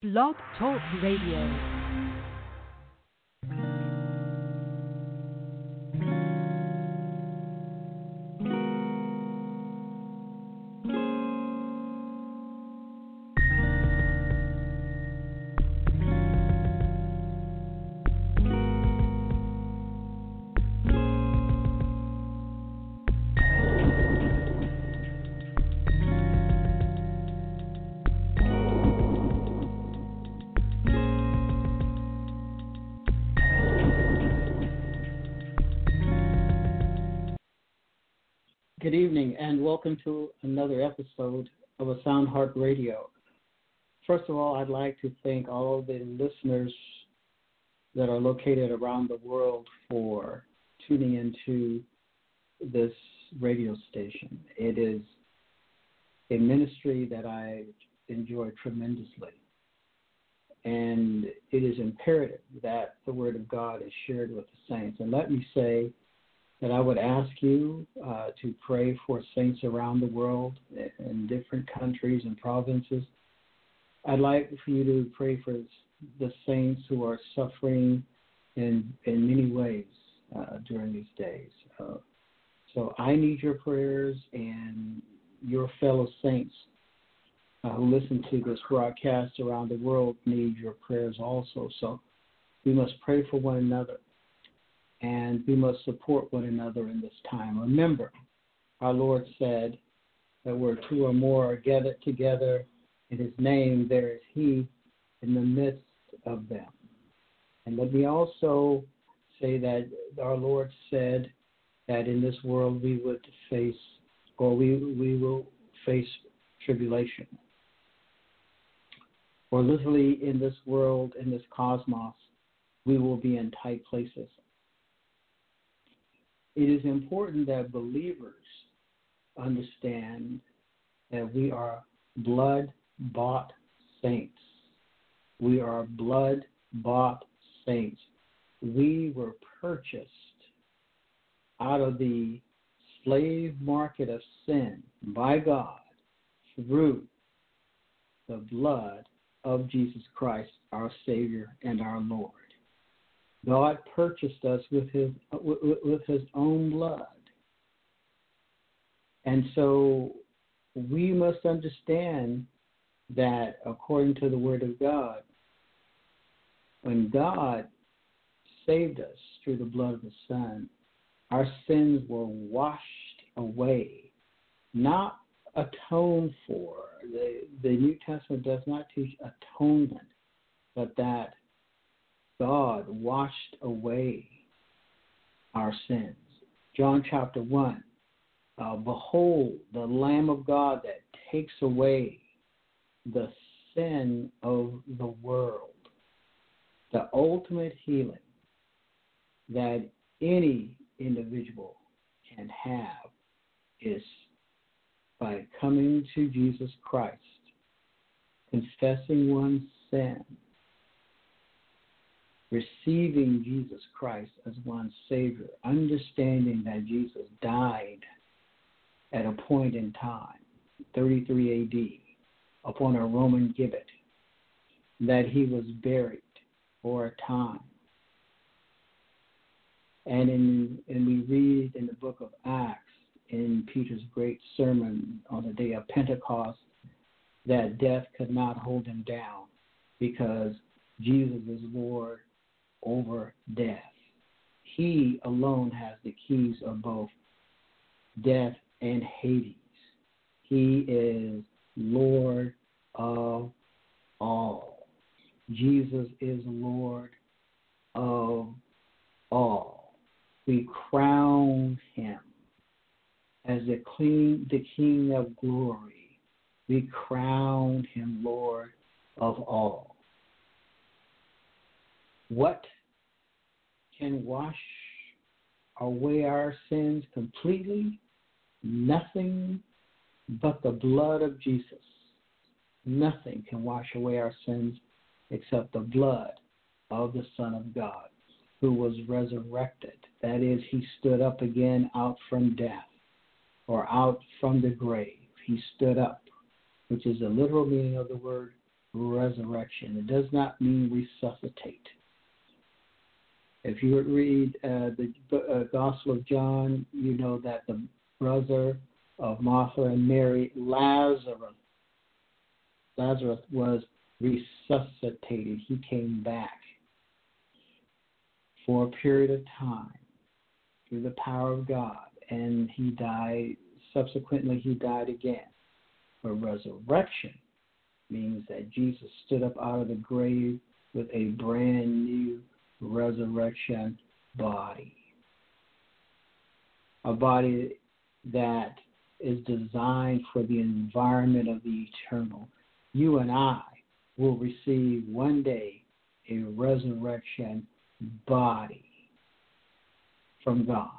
Blog Talk Radio. Good evening, and welcome to another episode of A Sound Heart Radio. First of all, I'd like to thank all the listeners that are located around the world for tuning into this radio station. It is a ministry that I enjoy tremendously. And it is imperative that the Word of God is shared with the saints. And let me say, that I would ask you uh, to pray for saints around the world in different countries and provinces. I'd like for you to pray for the saints who are suffering in in many ways uh, during these days. Uh, so I need your prayers and your fellow saints uh, who listen to this broadcast around the world need your prayers also. So we must pray for one another and we must support one another in this time. Remember, our Lord said that where two or more are gathered together in His name, there is He in the midst of them. And let me also say that our Lord said that in this world we would face, or we, we will face tribulation. Or literally in this world, in this cosmos, we will be in tight places it is important that believers understand that we are blood bought saints. We are blood bought saints. We were purchased out of the slave market of sin by God through the blood of Jesus Christ, our Savior and our Lord. God purchased us with his with his own blood. And so we must understand that according to the word of God, when God saved us through the blood of the Son, our sins were washed away, not atoned for. The, the New Testament does not teach atonement, but that God washed away our sins. John chapter 1 uh, Behold, the Lamb of God that takes away the sin of the world. The ultimate healing that any individual can have is by coming to Jesus Christ, confessing one's sin receiving Jesus Christ as one's Savior, understanding that Jesus died at a point in time, 33 AD, upon a Roman gibbet, that he was buried for a time. And in, and we read in the book of Acts, in Peter's great sermon on the day of Pentecost, that death could not hold him down because Jesus is Lord over death. He alone has the keys of both death and Hades. He is Lord of all. Jesus is Lord of all. We crown him as the King, the King of glory. We crown him Lord of all. What can wash away our sins completely? Nothing but the blood of Jesus. Nothing can wash away our sins except the blood of the Son of God who was resurrected. That is, he stood up again out from death or out from the grave. He stood up, which is the literal meaning of the word resurrection. It does not mean resuscitate. If you read uh, the uh, Gospel of John, you know that the brother of Martha and Mary, Lazarus, Lazarus was resuscitated. He came back for a period of time through the power of God, and he died. Subsequently, he died again. But resurrection means that Jesus stood up out of the grave with a brand new resurrection body. A body that is designed for the environment of the eternal. You and I will receive one day a resurrection body from God.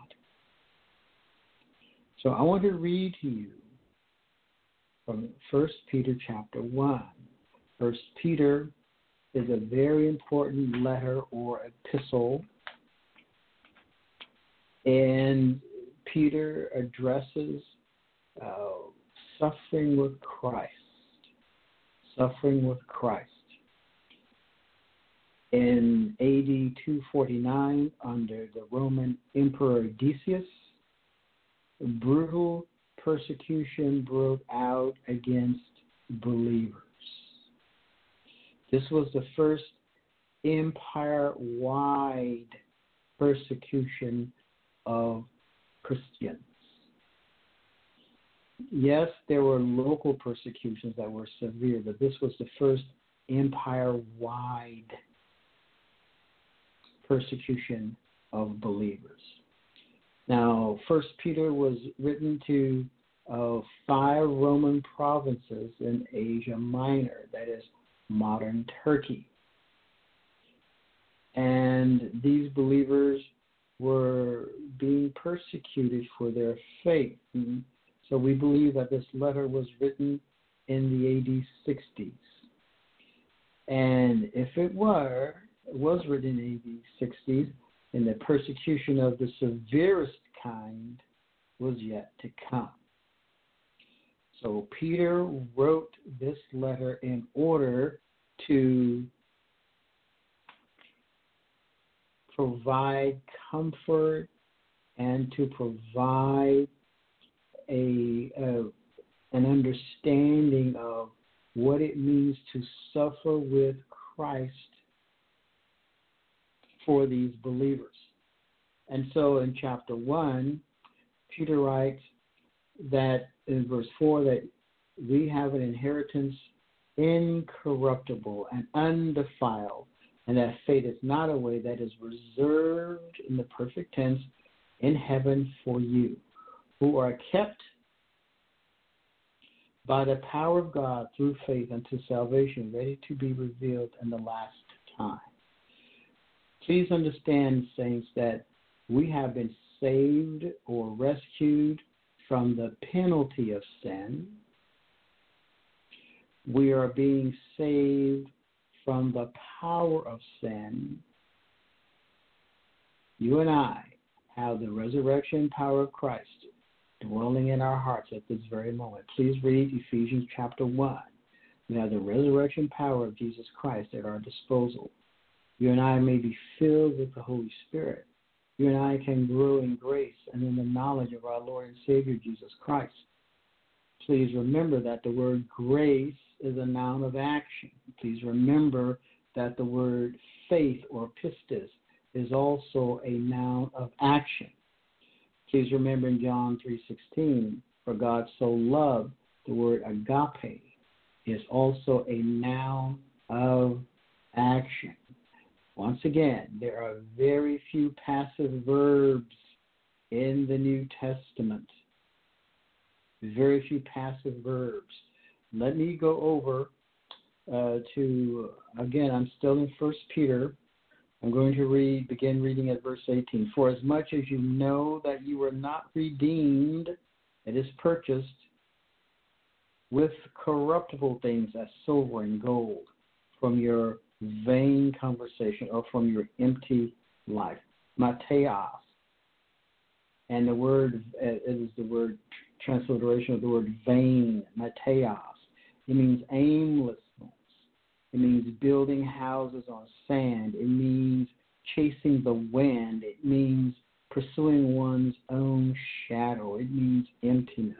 So I want to read to you from 1 Peter chapter 1. 1 Peter is a very important letter or epistle. And Peter addresses uh, suffering with Christ. Suffering with Christ. In AD 249, under the Roman Emperor Decius, brutal persecution broke out against believers. This was the first empire wide persecution of Christians. Yes, there were local persecutions that were severe, but this was the first empire wide persecution of believers. Now, First Peter was written to uh, five Roman provinces in Asia Minor, that is modern Turkey. And these believers were being persecuted for their faith. And so we believe that this letter was written in the AD 60s. And if it were, it was written in the AD 60s, and the persecution of the severest kind was yet to come. So Peter wrote this letter in order to provide comfort and to provide a, a an understanding of what it means to suffer with Christ for these believers. And so in chapter 1, Peter writes that in verse 4 that we have an inheritance incorruptible and undefiled, and that fate is not away, that is reserved in the perfect tense in heaven for you, who are kept by the power of God through faith unto salvation, ready to be revealed in the last time. Please understand, saints, that we have been saved or rescued from the penalty of sin. We are being saved from the power of sin. You and I have the resurrection power of Christ dwelling in our hearts at this very moment. Please read Ephesians chapter 1. We have the resurrection power of Jesus Christ at our disposal. You and I may be filled with the Holy Spirit you and I can grow in grace and in the knowledge of our Lord and Savior Jesus Christ. Please remember that the word grace is a noun of action. Please remember that the word faith or pistis is also a noun of action. Please remember in John 3:16, for God so loved, the word agape is also a noun of action. Once again, there are very few passive verbs in the New Testament. Very few passive verbs. Let me go over uh, to, again, I'm still in First Peter. I'm going to read, begin reading at verse 18. For as much as you know that you were not redeemed, it is purchased with corruptible things as silver and gold from your vain conversation or from your empty life. Mateos. And the word it is the word transliteration of the word vain, mateos. It means aimlessness, It means building houses on sand. It means chasing the wind. It means pursuing one's own shadow. It means emptiness.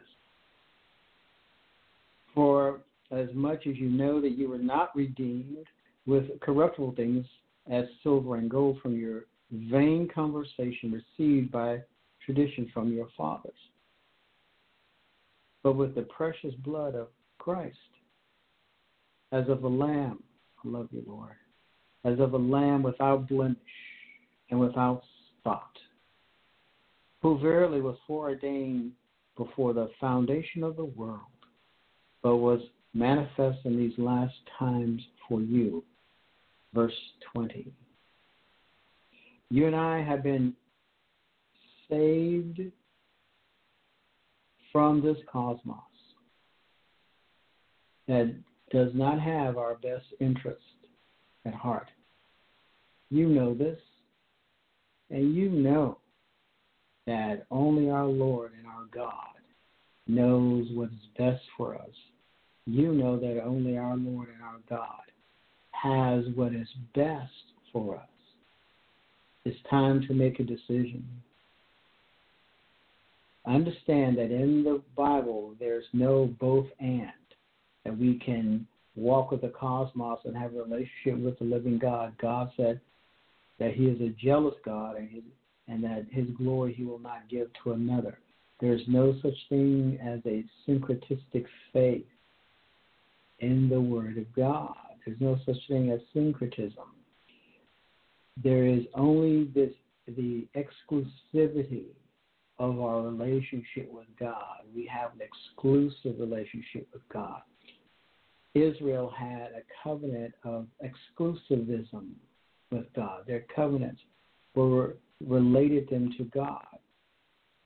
For as much as you know that you were not redeemed with corruptible things as silver and gold from your vain conversation received by tradition from your fathers, but with the precious blood of Christ, as of a lamb. I love you, Lord. As of a lamb without blemish and without spot, who verily was foreordained before the foundation of the world, but was manifest in these last times for you. Verse 20. You and I have been saved from this cosmos that does not have our best interest at heart. You know this, and you know that only our Lord and our God knows what is best for us. You know that only our Lord and our God has what is best for us. It's time to make a decision. Understand that in the Bible there's no both and, that we can walk with the cosmos and have a relationship with the living God. God said that He is a jealous God and, his, and that His glory He will not give to another. There's no such thing as a syncretistic faith in the Word of God. There's no such thing as syncretism. There is only this the exclusivity of our relationship with God. We have an exclusive relationship with God. Israel had a covenant of exclusivism with God. Their covenants were related them to God.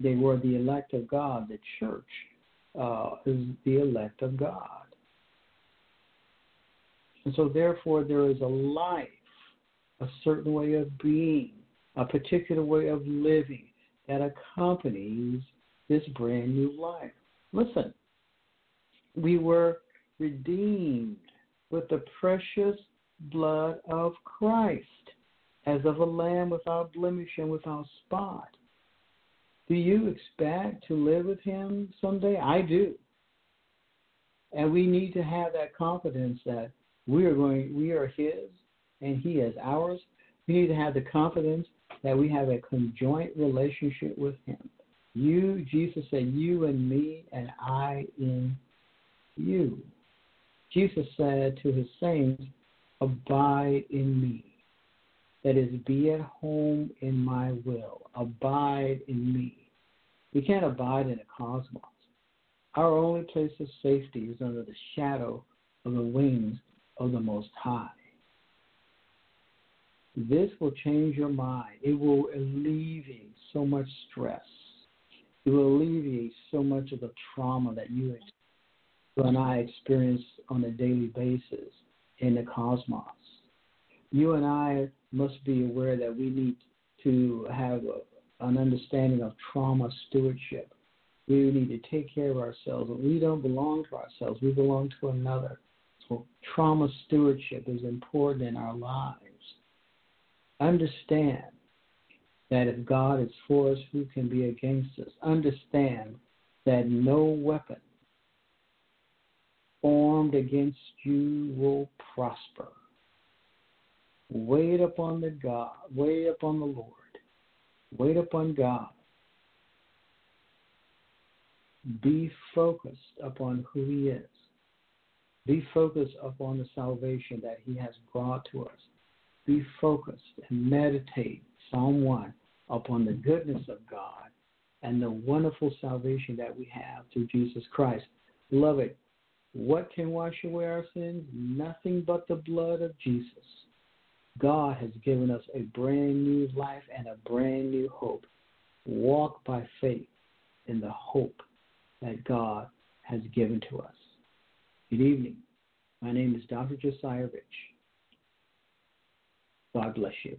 They were the elect of God. The church uh, is the elect of God. And so, therefore, there is a life, a certain way of being, a particular way of living that accompanies this brand new life. Listen, we were redeemed with the precious blood of Christ, as of a lamb without blemish and without spot. Do you expect to live with him someday? I do. And we need to have that confidence that we are going we are his and he is ours. We need to have the confidence that we have a conjoint relationship with him. You, Jesus said, you and me and I in you. Jesus said to his saints, Abide in me. That is, be at home in my will. Abide in me. We can't abide in a cosmos. Our only place of safety is under the shadow of the wings of the Most High. This will change your mind. It will alleviate so much stress. It will alleviate so much of the trauma that you and I experience on a daily basis in the cosmos. You and I must be aware that we need to have a, an understanding of trauma stewardship. We need to take care of ourselves. We don't belong to ourselves, we belong to another. Trauma stewardship is important in our lives. Understand that if God is for us, who can be against us? Understand that no weapon formed against you will prosper. Wait upon the God, wait upon the Lord, wait upon God. Be focused upon who He is. Be focused upon the salvation that He has brought to us. Be focused and meditate, Psalm 1, upon the goodness of God and the wonderful salvation that we have through Jesus Christ. Beloved, what can wash away our sins? Nothing but the blood of Jesus. God has given us a brand new life and a brand new hope. Walk by faith in the hope that God has given to us. Good evening. My name is Dr. Josiah Rich. God bless you.